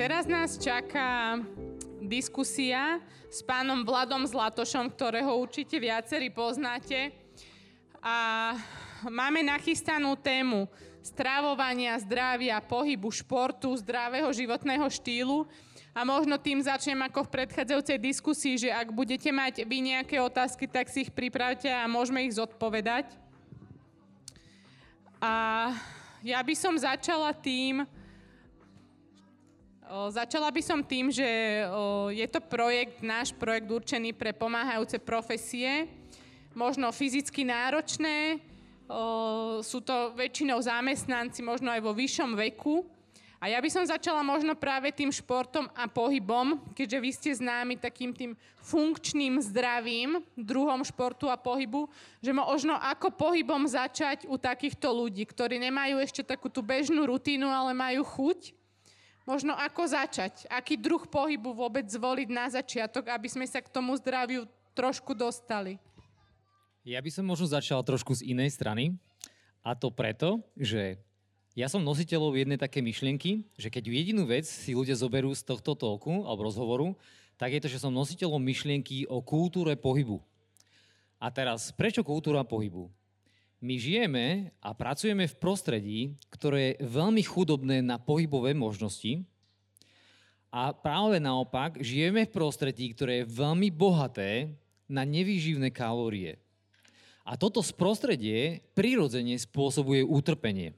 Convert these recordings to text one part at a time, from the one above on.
teraz nás čaká diskusia s pánom Vladom Zlatošom, ktorého určite viacerí poznáte. A máme nachystanú tému stravovania, zdravia, pohybu, športu, zdravého životného štýlu. A možno tým začnem ako v predchádzajúcej diskusii, že ak budete mať vy nejaké otázky, tak si ich pripravte a môžeme ich zodpovedať. A ja by som začala tým, Začala by som tým, že je to projekt, náš projekt určený pre pomáhajúce profesie, možno fyzicky náročné, sú to väčšinou zamestnanci, možno aj vo vyššom veku. A ja by som začala možno práve tým športom a pohybom, keďže vy ste známi takým tým funkčným zdravím, druhom športu a pohybu, že možno ako pohybom začať u takýchto ľudí, ktorí nemajú ešte takú tú bežnú rutínu, ale majú chuť Možno ako začať, aký druh pohybu vôbec zvoliť na začiatok, aby sme sa k tomu zdraviu trošku dostali. Ja by som možno začal trošku z inej strany. A to preto, že ja som nositeľov jednej také myšlienky, že keď jedinú vec si ľudia zoberú z tohto toku alebo rozhovoru, tak je to, že som nositeľom myšlienky o kultúre pohybu. A teraz, prečo kultúra pohybu? My žijeme a pracujeme v prostredí, ktoré je veľmi chudobné na pohybové možnosti a práve naopak žijeme v prostredí, ktoré je veľmi bohaté na nevýživné kalórie. A toto prostredie prirodzene spôsobuje utrpenie.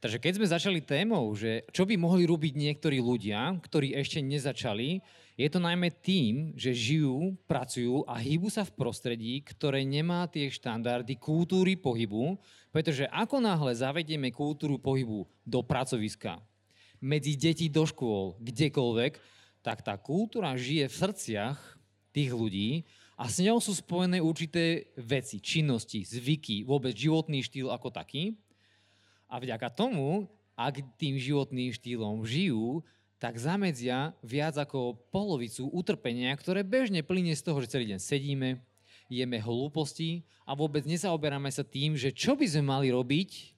Takže keď sme začali témou, že čo by mohli robiť niektorí ľudia, ktorí ešte nezačali, je to najmä tým, že žijú, pracujú a hýbu sa v prostredí, ktoré nemá tie štandardy kultúry pohybu, pretože ako náhle zavedieme kultúru pohybu do pracoviska, medzi deti do škôl, kdekoľvek, tak tá kultúra žije v srdciach tých ľudí a s ňou sú spojené určité veci, činnosti, zvyky, vôbec životný štýl ako taký. A vďaka tomu, ak tým životným štýlom žijú, tak zamedzia viac ako polovicu utrpenia, ktoré bežne plynie z toho, že celý deň sedíme, jeme hlúposti a vôbec nezaoberáme sa tým, že čo by sme mali robiť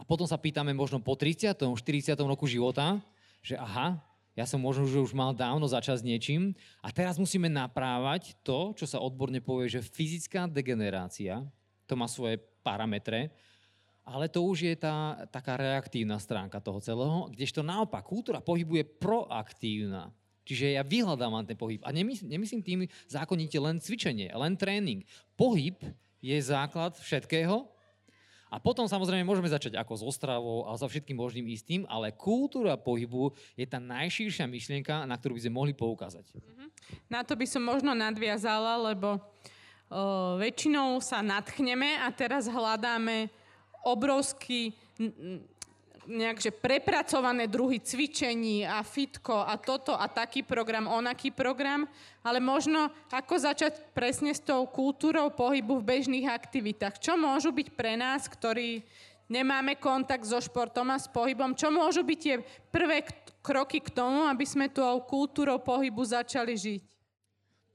a potom sa pýtame možno po 30. 40. roku života, že aha, ja som možno že už mal dávno začať s niečím a teraz musíme naprávať to, čo sa odborne povie, že fyzická degenerácia, to má svoje parametre, ale to už je tá taká reaktívna stránka toho celého, kdežto naopak kultúra pohybu je proaktívna. Čiže ja vyhľadávam ten pohyb. A nemysl- nemyslím tým zákonite len cvičenie, len tréning. Pohyb je základ všetkého a potom samozrejme môžeme začať ako so stravou a so všetkým možným istým, ale kultúra pohybu je tá najširšia myšlienka, na ktorú by sme mohli poukázať. Mm-hmm. Na to by som možno nadviazala, lebo o, väčšinou sa natchneme a teraz hľadáme obrovský nejakže prepracované druhy cvičení a fitko a toto a taký program, onaký program, ale možno ako začať presne s tou kultúrou pohybu v bežných aktivitách. Čo môžu byť pre nás, ktorí nemáme kontakt so športom a s pohybom, čo môžu byť tie prvé kroky k tomu, aby sme tou kultúrou pohybu začali žiť?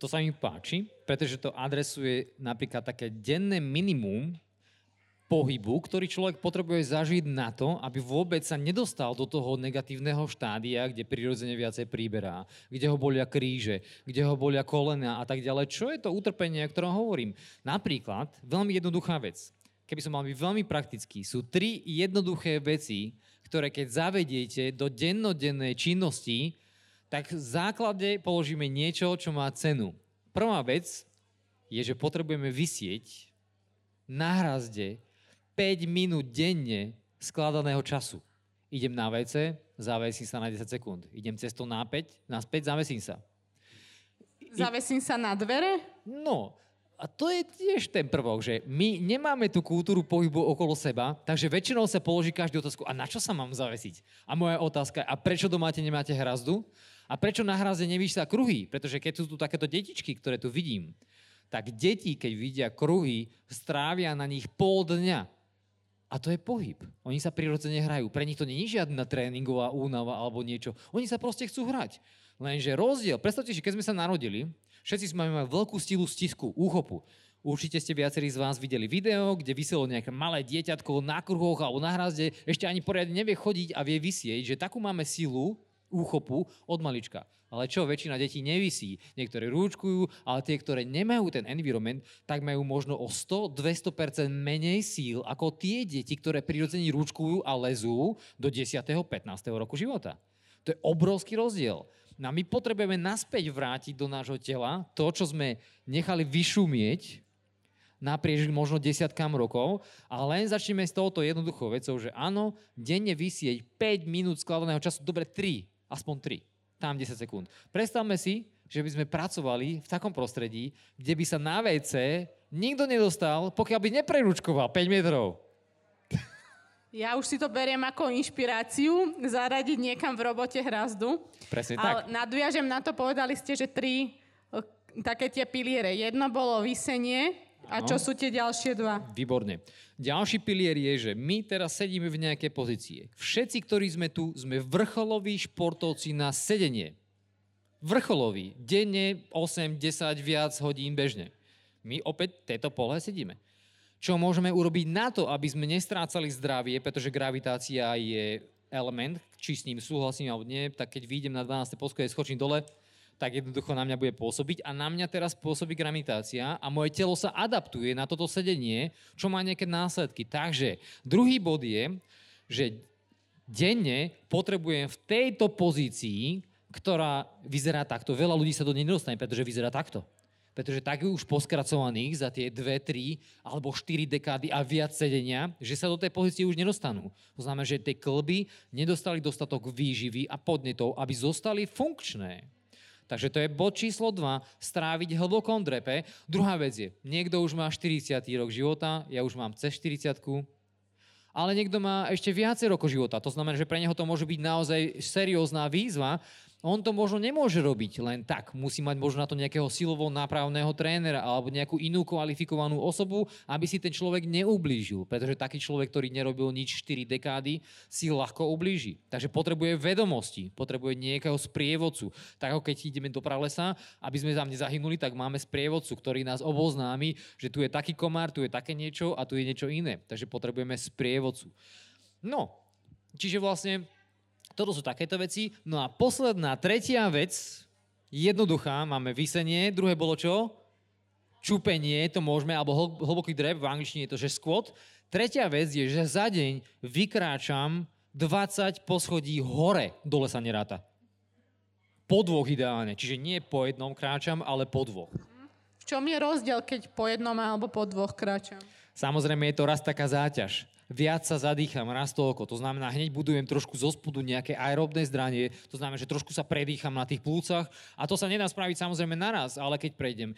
To sa mi páči, pretože to adresuje napríklad také denné minimum, pohybu, ktorý človek potrebuje zažiť na to, aby vôbec sa nedostal do toho negatívneho štádia, kde prirodzene viacej príberá, kde ho bolia kríže, kde ho bolia kolena a tak ďalej. Čo je to utrpenie, o ktorom hovorím? Napríklad, veľmi jednoduchá vec. Keby som mal byť veľmi praktický, sú tri jednoduché veci, ktoré keď zavediete do dennodennej činnosti, tak v základe položíme niečo, čo má cenu. Prvá vec je, že potrebujeme vysieť na hrazde 5 minút denne skladaného času. Idem na WC, zavesím sa na 10 sekúnd. Idem cestou na 5, naspäť, zavesím sa. Zavesím sa na dvere? No, a to je tiež ten prvok, že my nemáme tú kultúru pohybu okolo seba, takže väčšinou sa položí každý otázku, a na čo sa mám zavesiť? A moja otázka, a prečo domáte nemáte hrazdu? A prečo na hrazde sa kruhy? Pretože keď sú tu takéto detičky, ktoré tu vidím, tak deti, keď vidia kruhy, strávia na nich pol dňa. A to je pohyb. Oni sa prirodzene hrajú. Pre nich to nie žiadna tréningová únava alebo niečo. Oni sa proste chcú hrať. Lenže rozdiel, predstavte si, keď sme sa narodili, všetci sme mali veľkú stilu stisku, úchopu. Určite ste viacerí z vás videli video, kde vyselo nejaké malé dieťatko na kruhoch alebo na hrazde, ešte ani poriadne nevie chodiť a vie vysieť, že takú máme silu úchopu od malička. Ale čo, väčšina detí nevisí. Niektoré rúčkujú, ale tie, ktoré nemajú ten environment, tak majú možno o 100-200% menej síl ako tie deti, ktoré prirodzene rúčkujú a lezú do 10. 15. roku života. To je obrovský rozdiel. No a my potrebujeme naspäť vrátiť do nášho tela to, čo sme nechali vyšumieť naprieč možno desiatkám rokov, ale len začneme s touto jednoduchou vecou, že áno, denne vysieť 5 minút skladaného času, dobre 3, aspoň 3 tam 10 sekúnd. Predstavme si, že by sme pracovali v takom prostredí, kde by sa na WC nikto nedostal, pokiaľ by nepreručkoval 5 metrov. Ja už si to beriem ako inšpiráciu zaradiť niekam v robote hrazdu. Presne Ale tak. nadviažem na to, povedali ste, že tri také tie piliere. Jedno bolo vysenie, a čo sú tie ďalšie dva? Výborne. Ďalší pilier je, že my teraz sedíme v nejakej pozície. Všetci, ktorí sme tu, sme vrcholoví športovci na sedenie. Vrcholoví. Denne 8, 10, viac hodín bežne. My opäť tejto polohe sedíme. Čo môžeme urobiť na to, aby sme nestrácali zdravie, pretože gravitácia je element, či s ním súhlasím alebo nie, tak keď vyjdem na 12. poschodie, skočím dole, tak jednoducho na mňa bude pôsobiť a na mňa teraz pôsobí gravitácia a moje telo sa adaptuje na toto sedenie, čo má nejaké následky. Takže druhý bod je, že denne potrebujem v tejto pozícii, ktorá vyzerá takto, veľa ľudí sa do nej nedostane, pretože vyzerá takto. Pretože tak je už poskracovaných za tie dve, tri alebo štyri dekády a viac sedenia, že sa do tej pozície už nedostanú. To znamená, že tie klby nedostali dostatok výživy a podnetov, aby zostali funkčné. Takže to je bod číslo 2, stráviť hlbokom drepe. Druhá vec je, niekto už má 40. rok života, ja už mám cez 40 ale niekto má ešte viacej rokov života. To znamená, že pre neho to môže byť naozaj seriózna výzva on to možno nemôže robiť len tak. Musí mať možno na to nejakého silovo nápravného trénera alebo nejakú inú kvalifikovanú osobu, aby si ten človek neublížil. Pretože taký človek, ktorý nerobil nič 4 dekády, si ľahko ublíži. Takže potrebuje vedomosti, potrebuje nejakého sprievodcu. Tak ako keď ideme do pralesa, aby sme tam nezahynuli, tak máme sprievodcu, ktorý nás oboznámi, že tu je taký komár, tu je také niečo a tu je niečo iné. Takže potrebujeme sprievodcu. No, čiže vlastne toto sú takéto veci. No a posledná, tretia vec, jednoduchá, máme vysenie, druhé bolo čo? Čupenie, to môžeme, alebo hlboký drep, v angličtine je to, že squat. Tretia vec je, že za deň vykráčam 20 poschodí hore, dole sa neráta. Po dvoch ideálne, čiže nie po jednom kráčam, ale po dvoch. V čom je rozdiel, keď po jednom alebo po dvoch kráčam? Samozrejme je to raz taká záťaž viac sa zadýcham, raz toľko. To znamená, hneď budujem trošku zo spodu nejaké aerobné zdranie, to znamená, že trošku sa predýcham na tých plúcach a to sa nedá spraviť samozrejme naraz, ale keď prejdem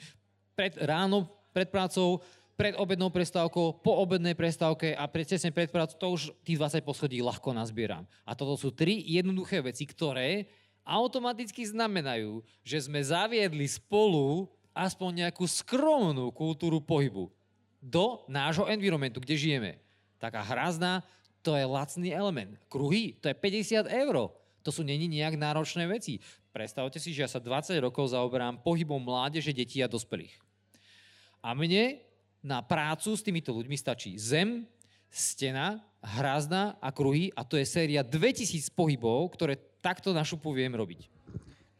pred, ráno pred prácou, pred obednou prestávkou, po obednej prestávke a pred, tesne pred prácou, to už tých 20 poschodí ľahko nazbieram. A toto sú tri jednoduché veci, ktoré automaticky znamenajú, že sme zaviedli spolu aspoň nejakú skromnú kultúru pohybu do nášho environmentu, kde žijeme. Taká hrazná, to je lacný element. Kruhy, to je 50 eur. To sú není nejak náročné veci. Predstavte si, že ja sa 20 rokov zaoberám pohybom mládeže, detí a dospelých. A mne na prácu s týmito ľuďmi stačí zem, stena, hrazna a kruhy a to je séria 2000 pohybov, ktoré takto našupu viem robiť.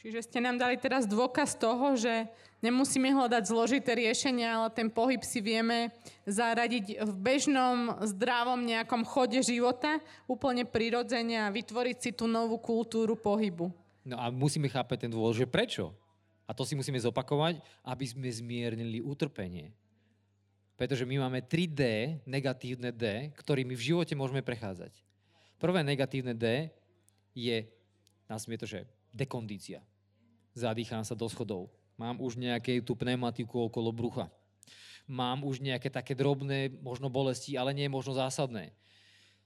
Čiže ste nám dali teraz dôkaz toho, že nemusíme hľadať zložité riešenia, ale ten pohyb si vieme zaradiť v bežnom, zdravom nejakom chode života, úplne prirodzene a vytvoriť si tú novú kultúru pohybu. No a musíme chápať ten dôvod, že prečo? A to si musíme zopakovať, aby sme zmiernili utrpenie. Pretože my máme 3D, negatívne D, ktorými v živote môžeme prechádzať. Prvé negatívne D je, nazvime to, že dekondícia zadýcham sa do schodov. Mám už nejaké tú pneumatiku okolo brucha. Mám už nejaké také drobné, možno bolesti, ale nie možno zásadné.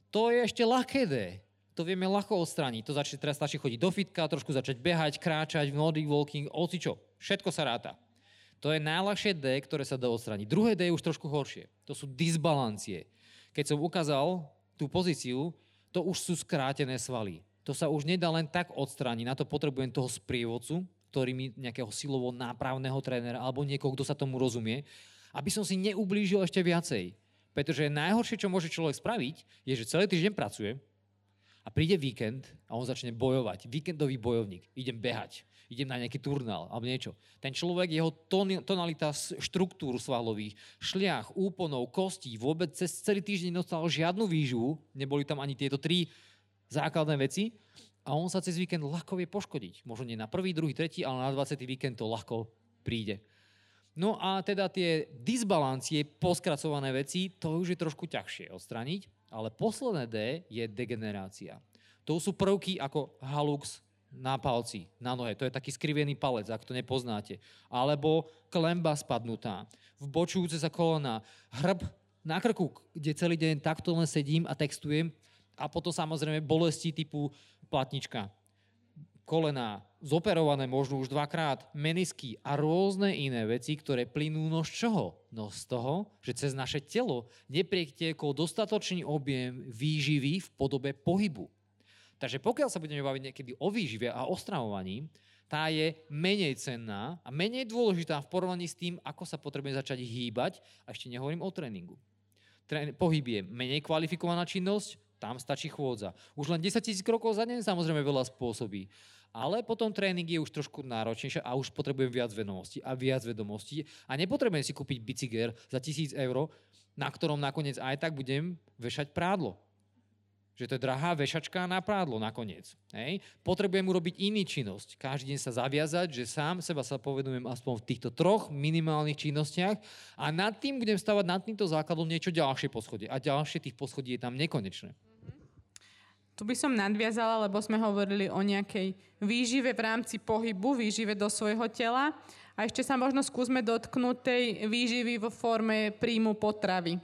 To je ešte ľahké. To vieme ľahko odstrániť. To začne, teraz stačí chodiť do fitka, trošku začať behať, kráčať, Nordic walking, čo. Všetko sa ráta. To je najľahšie D, ktoré sa dá odstrániť. Druhé D je už trošku horšie. To sú disbalancie. Keď som ukázal tú pozíciu, to už sú skrátené svaly. To sa už nedá len tak odstrániť. Na to potrebujem toho sprievodcu, ktorý mi nejakého silovo nápravného trénera alebo niekoho, kto sa tomu rozumie, aby som si neublížil ešte viacej. Pretože najhoršie, čo môže človek spraviť, je, že celý týždeň pracuje A príde víkend a on začne bojovať. Víkendový bojovník. Idem behať. Idem na nejaký turnál alebo niečo. Ten človek, jeho tonalita štruktúr svalových, šliach, úponov, kostí, vôbec cez celý týždeň nedostal žiadnu výživu, neboli tam ani tieto tri základné veci a on sa cez víkend ľahko vie poškodiť. Možno nie na prvý, druhý, tretí, ale na 20. víkend to ľahko príde. No a teda tie disbalancie, poskracované veci, to už je trošku ťažšie odstraniť, ale posledné D je degenerácia. To sú prvky ako halux na palci, na nohe. To je taký skrivený palec, ak to nepoznáte. Alebo klemba spadnutá, vbočujúce sa kolona, hrb na krku, kde celý deň takto len sedím a textujem a potom samozrejme bolesti typu platnička, kolena, zoperované možno už dvakrát, menisky a rôzne iné veci, ktoré plynú no z čoho? No z toho, že cez naše telo nepriektiekol dostatočný objem výživy v podobe pohybu. Takže pokiaľ sa budeme baviť niekedy o výžive a o stravovaní, tá je menej cenná a menej dôležitá v porovnaní s tým, ako sa potrebujeme začať hýbať, a ešte nehovorím o tréningu. Trén- pohyb je menej kvalifikovaná činnosť, tam stačí chôdza. Už len 10 tisíc krokov za deň samozrejme veľa spôsobí. Ale potom tréning je už trošku náročnejšie a už potrebujem viac vedomostí a viac vedomostí a nepotrebujem si kúpiť bicykel za tisíc eur, na ktorom nakoniec aj tak budem vešať prádlo že to je drahá vešačka na prádlo nakoniec. Hej. Potrebujem urobiť iný činnosť. Každý deň sa zaviazať, že sám seba sa povedujem aspoň v týchto troch minimálnych činnostiach a nad tým budem stavať nad týmto základom niečo ďalšie poschodie. A ďalšie tých poschodí je tam nekonečné. Tu by som nadviazala, lebo sme hovorili o nejakej výžive v rámci pohybu, výžive do svojho tela. A ešte sa možno skúsme dotknúť tej výživy vo forme príjmu potravy.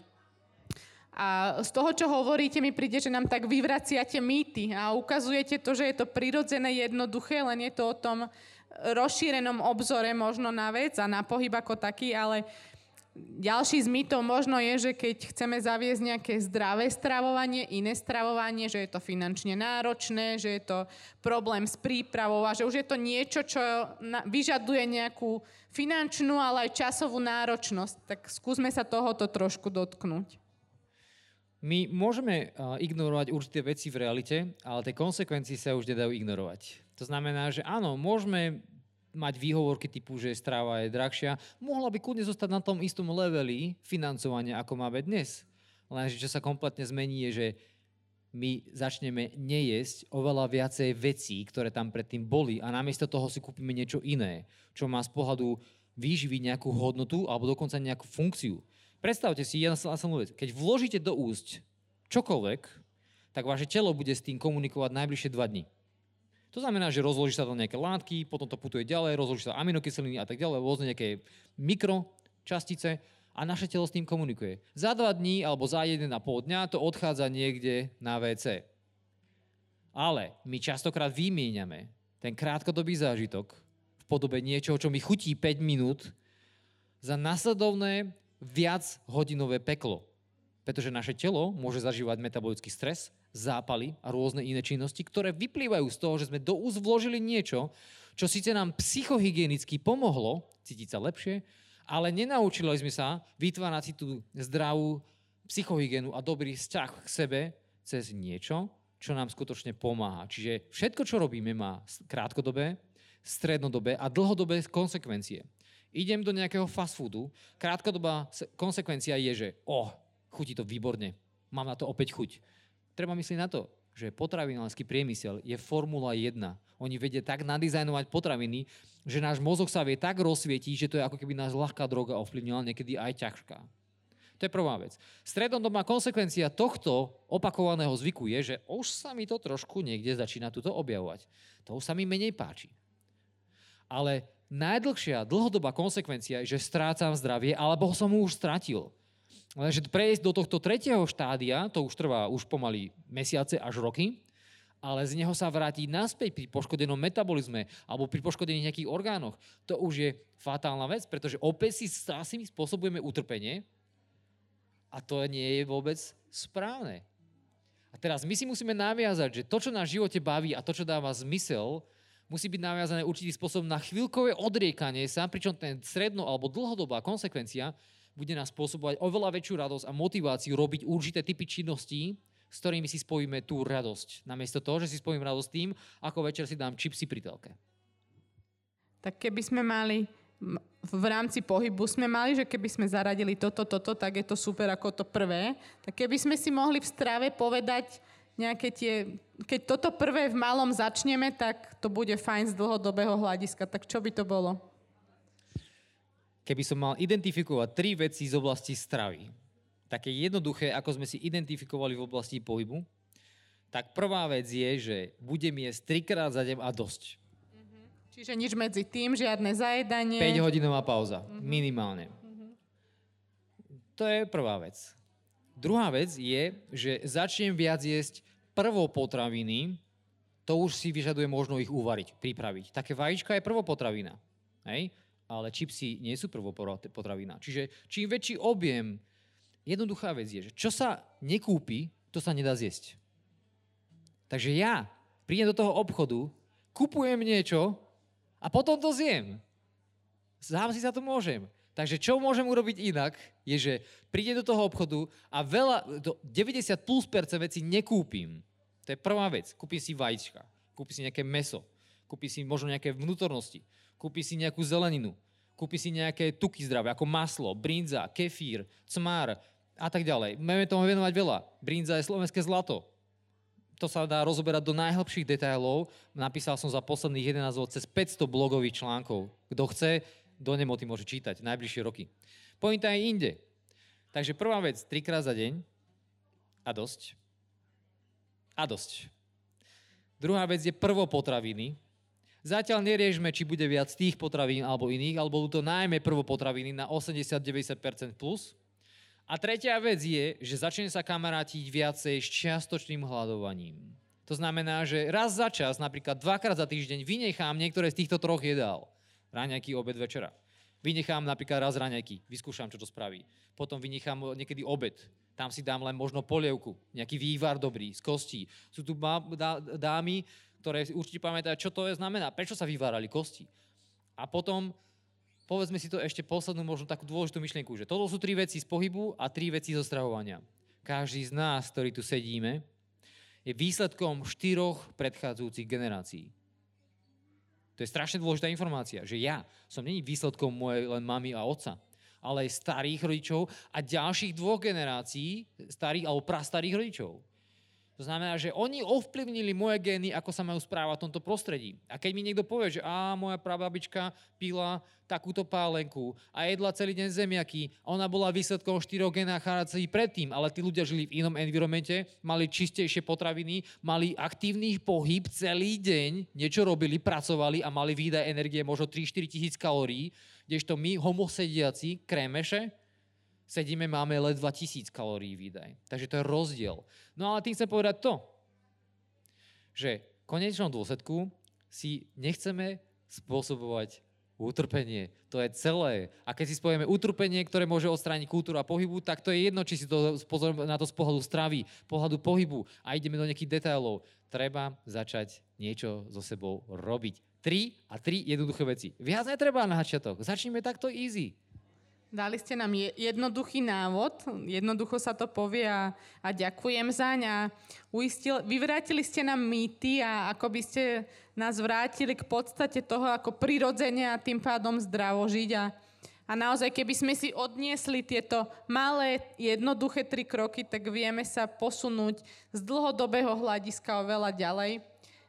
A z toho, čo hovoríte, mi príde, že nám tak vyvraciate mýty a ukazujete to, že je to prirodzené, jednoduché, len je to o tom rozšírenom obzore možno na vec a na pohyb ako taký, ale ďalší z mýtov možno je, že keď chceme zaviesť nejaké zdravé stravovanie, iné stravovanie, že je to finančne náročné, že je to problém s prípravou a že už je to niečo, čo vyžaduje nejakú finančnú, ale aj časovú náročnosť. Tak skúsme sa tohoto trošku dotknúť. My môžeme ignorovať určité veci v realite, ale tie konsekvencie sa už nedajú ignorovať. To znamená, že áno, môžeme mať výhovorky typu, že stráva je drahšia, mohla by kľudne zostať na tom istom leveli financovania, ako máme dnes. Lenže čo sa kompletne zmení je, že my začneme nejesť oveľa viacej vecí, ktoré tam predtým boli a namiesto toho si kúpime niečo iné, čo má z pohľadu výživy nejakú hodnotu alebo dokonca nejakú funkciu. Predstavte si, ja som vec, keď vložíte do úst čokoľvek, tak vaše telo bude s tým komunikovať najbližšie dva dní. To znamená, že rozloží sa tam nejaké látky, potom to putuje ďalej, rozloží sa aminokyseliny a tak ďalej, rôzne nejaké mikročastice a naše telo s tým komunikuje. Za dva dní alebo za jeden a pol dňa to odchádza niekde na WC. Ale my častokrát vymieňame ten krátkodobý zážitok v podobe niečoho, čo mi chutí 5 minút, za nasledovné viac hodinové peklo. Pretože naše telo môže zažívať metabolický stres, zápaly a rôzne iné činnosti, ktoré vyplývajú z toho, že sme do úst vložili niečo, čo síce nám psychohygienicky pomohlo cítiť sa lepšie, ale nenaučili sme sa vytvárať si tú zdravú psychohygienu a dobrý vzťah k sebe cez niečo, čo nám skutočne pomáha. Čiže všetko, čo robíme, má krátkodobé, strednodobé a dlhodobé konsekvencie idem do nejakého fast foodu, krátkodobá konsekvencia je, že oh, chutí to výborne, mám na to opäť chuť. Treba myslieť na to, že potravinársky priemysel je Formula 1. Oni vedia tak nadizajnovať potraviny, že náš mozog sa vie tak rozsvietiť, že to je ako keby nás ľahká droga ovplyvnila, niekedy aj ťažká. To je prvá vec. Strednodobá konsekvencia tohto opakovaného zvyku je, že už sa mi to trošku niekde začína tuto objavovať. To už sa mi menej páči. Ale najdlhšia dlhodobá konsekvencia je, že strácam zdravie, alebo som ho už stratil. Lenže prejsť do tohto tretieho štádia, to už trvá už pomaly mesiace až roky, ale z neho sa vrátiť naspäť pri poškodenom metabolizme alebo pri poškodených nejakých orgánoch, to už je fatálna vec, pretože opäť si asi spôsobujeme utrpenie a to nie je vôbec správne. A teraz my si musíme naviazať, že to, čo nás v živote baví a to, čo dáva zmysel, musí byť naviazané určitý spôsob na chvíľkové odriekanie sa, pričom ten stredno alebo dlhodobá konsekvencia bude nás spôsobovať oveľa väčšiu radosť a motiváciu robiť určité typy činností, s ktorými si spojíme tú radosť. Namiesto toho, že si spojím radosť tým, ako večer si dám čipsy pri telke. Tak keby sme mali v rámci pohybu sme mali, že keby sme zaradili toto, toto, tak je to super ako to prvé. Tak keby sme si mohli v strave povedať nejaké tie... Keď toto prvé v malom začneme, tak to bude fajn z dlhodobého hľadiska. Tak čo by to bolo? Keby som mal identifikovať tri veci z oblasti stravy, také jednoduché, ako sme si identifikovali v oblasti pohybu, tak prvá vec je, že budem jesť trikrát za deň a dosť. Čiže nič medzi tým, žiadne zajedanie. 5 hodinová pauza, uh-huh. minimálne. Uh-huh. To je prvá vec. Druhá vec je, že začnem viac jesť prvopotraviny, to už si vyžaduje možno ich uvariť, pripraviť. Také vajíčka je prvopotravina, hej? Ale čipsy nie sú prvopotravina. Čiže čím väčší objem, jednoduchá vec je, že čo sa nekúpi, to sa nedá zjesť. Takže ja prídem do toho obchodu, kupujem niečo, a potom to zjem. Sám si za to môžem. Takže čo môžem urobiť inak, je, že príde do toho obchodu a veľa, do 90 plus percent vecí nekúpim. To je prvá vec. Kúpim si vajíčka, kúpim si nejaké meso, kúpim si možno nejaké vnútornosti, kúpim si nejakú zeleninu, kúpim si nejaké tuky zdravé, ako maslo, brinza, kefír, cmár a tak ďalej. Máme tomu venovať veľa. Brinza je slovenské zlato to sa dá rozoberať do najhlbších detailov. Napísal som za posledných 11 rokov cez 500 blogových článkov. Kto chce, do nemoty môže čítať najbližšie roky. Pointa je inde. Takže prvá vec, trikrát za deň a dosť. A dosť. Druhá vec je prvopotraviny. Zatiaľ neriešme, či bude viac tých potravín alebo iných, alebo budú to najmä prvopotraviny na 80-90% plus. A tretia vec je, že začne sa kamarátiť viacej s čiastočným hľadovaním. To znamená, že raz za čas, napríklad dvakrát za týždeň, vynechám niektoré z týchto troch jedál. Ráňajky, obed, večera. Vynechám napríklad raz raňajky, vyskúšam, čo to spraví. Potom vynechám niekedy obed, tam si dám len možno polievku, nejaký vývar dobrý, z kostí. Sú tu dámy, ktoré určite pamätajú, čo to je znamená, prečo sa vyvárali kosti. A potom povedzme si to ešte poslednú možno takú dôležitú myšlienku, že toto sú tri veci z pohybu a tri veci zo stravovania. Každý z nás, ktorý tu sedíme, je výsledkom štyroch predchádzajúcich generácií. To je strašne dôležitá informácia, že ja som není výsledkom mojej len mamy a otca, ale aj starých rodičov a ďalších dvoch generácií, starých alebo prastarých rodičov. To znamená, že oni ovplyvnili moje gény, ako sa majú správať v tomto prostredí. A keď mi niekto povie, že á, moja prababička pila takúto pálenku a jedla celý deň zemiaky, a ona bola výsledkom štyroch generácií predtým, ale tí ľudia žili v inom environmente, mali čistejšie potraviny, mali aktívny pohyb celý deň, niečo robili, pracovali a mali výdaj energie možno 3-4 tisíc kalórií, kdežto my, homosediaci, krémeše, sedíme, máme ledva tisíc kalórií výdaj. Takže to je rozdiel. No ale tým chcem povedať to, že v konečnom dôsledku si nechceme spôsobovať utrpenie. To je celé. A keď si spojíme utrpenie, ktoré môže odstrániť kultúru a pohybu, tak to je jedno, či si to pozor na to z pohľadu stravy, pohľadu pohybu a ideme do nejakých detailov. Treba začať niečo so sebou robiť. Tri a tri jednoduché veci. Viac netreba na začiatok. Začneme takto easy. Dali ste nám jednoduchý návod, jednoducho sa to povie a, a ďakujem zaň a uistil, vyvrátili ste nám mýty a ako by ste nás vrátili k podstate toho, ako prirodzene a tým pádom zdravo žiť a, a naozaj, keby sme si odniesli tieto malé, jednoduché tri kroky, tak vieme sa posunúť z dlhodobého hľadiska oveľa ďalej.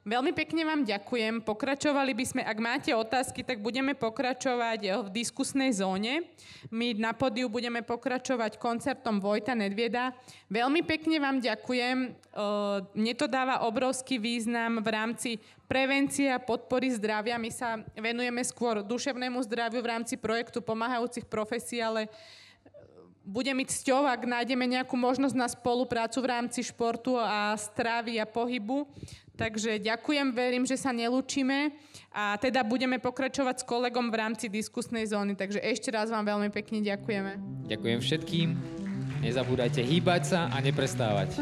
Veľmi pekne vám ďakujem. Pokračovali by sme, ak máte otázky, tak budeme pokračovať eh, v diskusnej zóne. My na podiu budeme pokračovať koncertom Vojta Nedvieda. Veľmi pekne vám ďakujem. Eh, mne to dáva obrovský význam v rámci prevencie a podpory zdravia. My sa venujeme skôr duševnému zdraviu v rámci projektu pomáhajúcich profesí, ale bude mi cťou, ak nájdeme nejakú možnosť na spoluprácu v rámci športu a stravy a pohybu. Takže ďakujem, verím, že sa nelúčime a teda budeme pokračovať s kolegom v rámci diskusnej zóny. Takže ešte raz vám veľmi pekne ďakujeme. Ďakujem všetkým. Nezabúdajte hýbať sa a neprestávať.